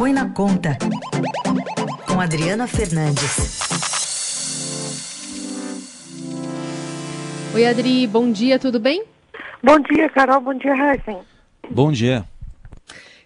Põe na Conta, com Adriana Fernandes. Oi, Adri, bom dia, tudo bem? Bom dia, Carol, bom dia, Heisen. Bom dia.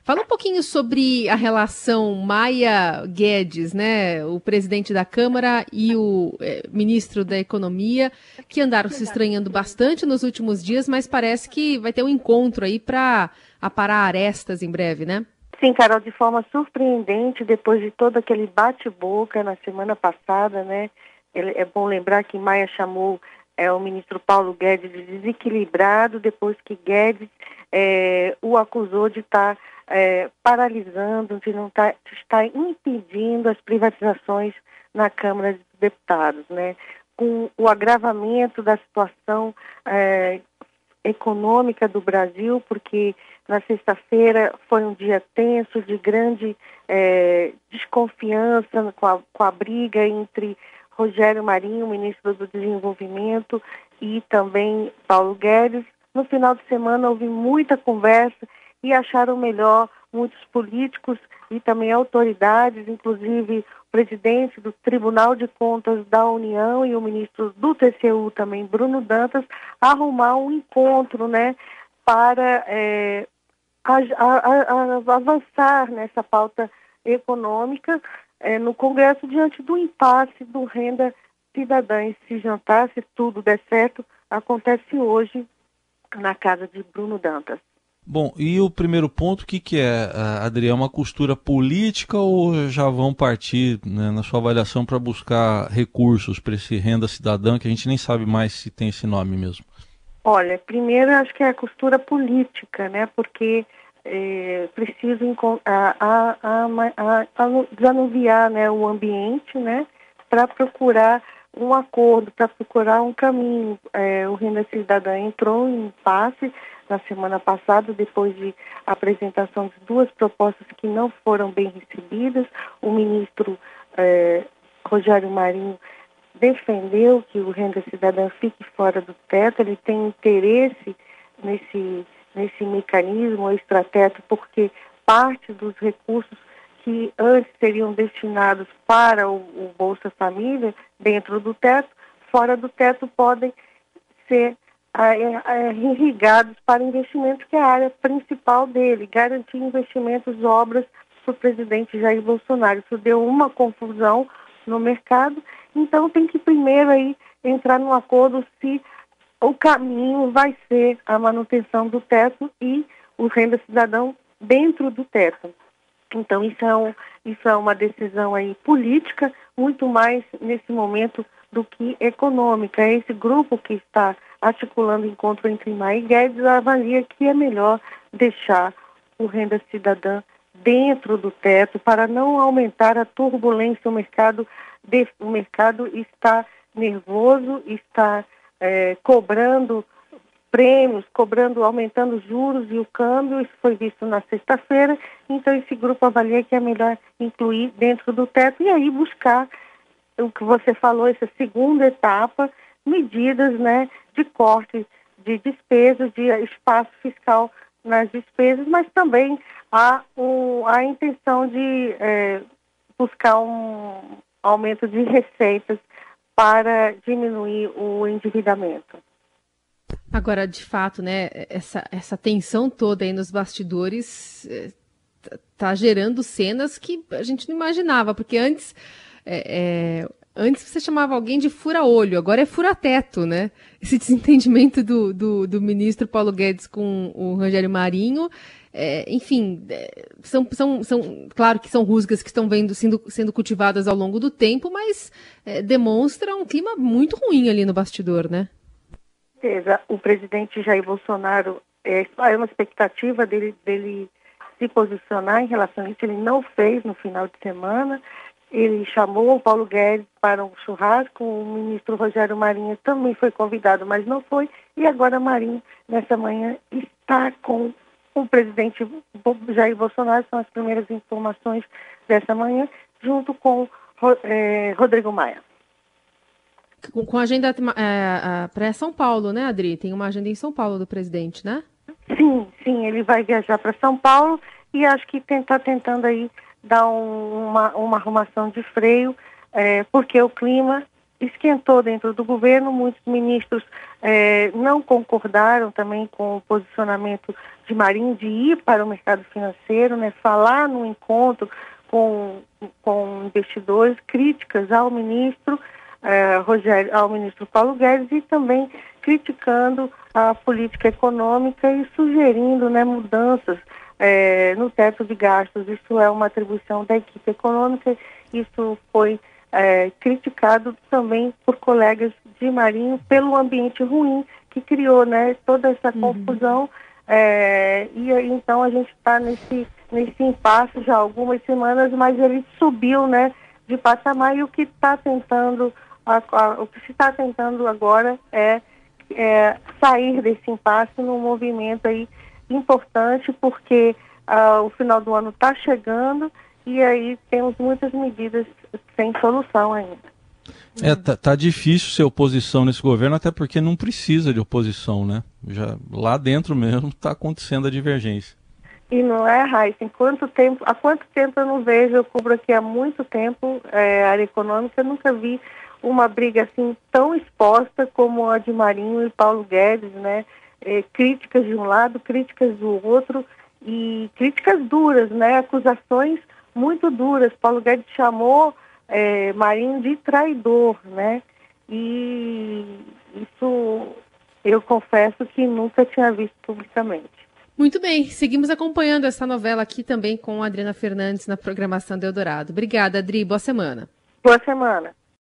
Fala um pouquinho sobre a relação Maia Guedes, né, o presidente da Câmara e o é, ministro da Economia, que andaram se estranhando bastante nos últimos dias, mas parece que vai ter um encontro aí para aparar arestas em breve, né? Sim, Carol, de forma surpreendente, depois de todo aquele bate-boca na semana passada, né? É bom lembrar que Maia chamou é, o ministro Paulo Guedes de desequilibrado, depois que Guedes é, o acusou de estar tá é, paralisando, de não tá, de estar impedindo as privatizações na Câmara dos Deputados, né? Com o agravamento da situação é, econômica do Brasil, porque na sexta-feira foi um dia tenso, de grande é, desconfiança com a, com a briga entre Rogério Marinho, ministro do Desenvolvimento, e também Paulo Guedes. No final de semana houve muita conversa e acharam melhor muitos políticos e também autoridades, inclusive o presidente do Tribunal de Contas da União e o ministro do TCU também, Bruno Dantas, arrumar um encontro, né, para é, a, a, a, avançar nessa pauta econômica é, no Congresso diante do impasse do renda cidadã. E se jantar, se tudo der certo, acontece hoje na casa de Bruno Dantas. Bom, e o primeiro ponto, o que, que é, Adriana? Uma costura política ou já vão partir, né, na sua avaliação, para buscar recursos para esse renda cidadã, que a gente nem sabe mais se tem esse nome mesmo? Olha, primeiro acho que é a costura política, né? Porque é, preciso a, a, a, desanuviar né, o ambiente, né? Para procurar um acordo, para procurar um caminho. É, o Renda Cidadã entrou em impasse na semana passada, depois de apresentação de duas propostas que não foram bem recebidas. O ministro é, Rogério Marinho defendeu que o Renda Cidadã fique fora do teto, ele tem interesse nesse, nesse mecanismo extrateto, porque parte dos recursos que antes seriam destinados para o, o Bolsa Família, dentro do teto, fora do teto, podem ser irrigados para investimentos, que é a área principal dele, garantir investimentos, obras para o presidente Jair Bolsonaro. Isso deu uma confusão no mercado, então tem que primeiro aí entrar num acordo se o caminho vai ser a manutenção do teto e o renda cidadão dentro do teto. Então isso é, um, isso é uma decisão aí política, muito mais nesse momento do que econômica. Esse grupo que está articulando encontro entre Maia e Guedes avalia que é melhor deixar o renda cidadã dentro do teto para não aumentar a turbulência. O mercado, o mercado está nervoso, está é, cobrando prêmios, cobrando, aumentando os juros e o câmbio, isso foi visto na sexta-feira, então esse grupo avalia que é melhor incluir dentro do teto e aí buscar o que você falou, essa segunda etapa, medidas né, de corte de despesas, de espaço fiscal nas despesas, mas também há um, a intenção de é, buscar um aumento de receitas para diminuir o endividamento. Agora, de fato, né, essa, essa tensão toda aí nos bastidores está é, tá gerando cenas que a gente não imaginava, porque antes é, é, antes você chamava alguém de fura-olho, agora é fura-teto, né? Esse desentendimento do, do, do, ministro Paulo Guedes com o Rogério Marinho, é, enfim, é, são, são, são, claro que são rusgas que estão vendo, sendo, sendo cultivadas ao longo do tempo, mas é, demonstra um clima muito ruim ali no bastidor, né? certeza, o presidente Jair Bolsonaro, é, é uma expectativa dele, dele se posicionar em relação a isso, ele não fez no final de semana, ele chamou o Paulo Guedes para um churrasco, o ministro Rogério Marinho também foi convidado, mas não foi, e agora Marinho, nessa manhã, está com o presidente Jair Bolsonaro, são as primeiras informações dessa manhã, junto com é, Rodrigo Maia com, com agenda é, para São Paulo, né, Adri? Tem uma agenda em São Paulo do presidente, né? Sim, sim, ele vai viajar para São Paulo e acho que está tentando aí um, uma, uma arrumação de freio, é, porque o clima esquentou dentro do governo, muitos ministros é, não concordaram também com o posicionamento de Marinho de ir para o mercado financeiro, né, falar no encontro com, com investidores, críticas ao ministro é, Rogério, ao ministro Paulo Guedes e também criticando a política econômica e sugerindo né, mudanças é, no teto de gastos. Isso é uma atribuição da equipe econômica, isso foi é, criticado também por colegas de Marinho pelo ambiente ruim que criou né, toda essa uhum. confusão. É, e então a gente está nesse, nesse impasse já há algumas semanas, mas ele subiu né, de patamar e o que está tentando, a, a, o que se está tentando agora é, é, sair desse impasse num movimento aí importante, porque uh, o final do ano está chegando e aí temos muitas medidas sem solução ainda. É, tá, tá, difícil ser oposição nesse governo, até porque não precisa de oposição, né? Já lá dentro mesmo está acontecendo a divergência. E não é, Raíssa, quanto tempo, há quanto tempo eu não vejo, eu cubro aqui há muito tempo é, área econômica, eu nunca vi uma briga assim tão exposta como a de Marinho e Paulo Guedes, né? É, críticas de um lado, críticas do outro e críticas duras, né? Acusações muito duras. Paulo Guedes chamou é, Marinho de traidor, né? E isso eu confesso que nunca tinha visto publicamente. Muito bem, seguimos acompanhando essa novela aqui também com a Adriana Fernandes na programação do Eldorado. Obrigada, Adri. Boa semana. Boa semana.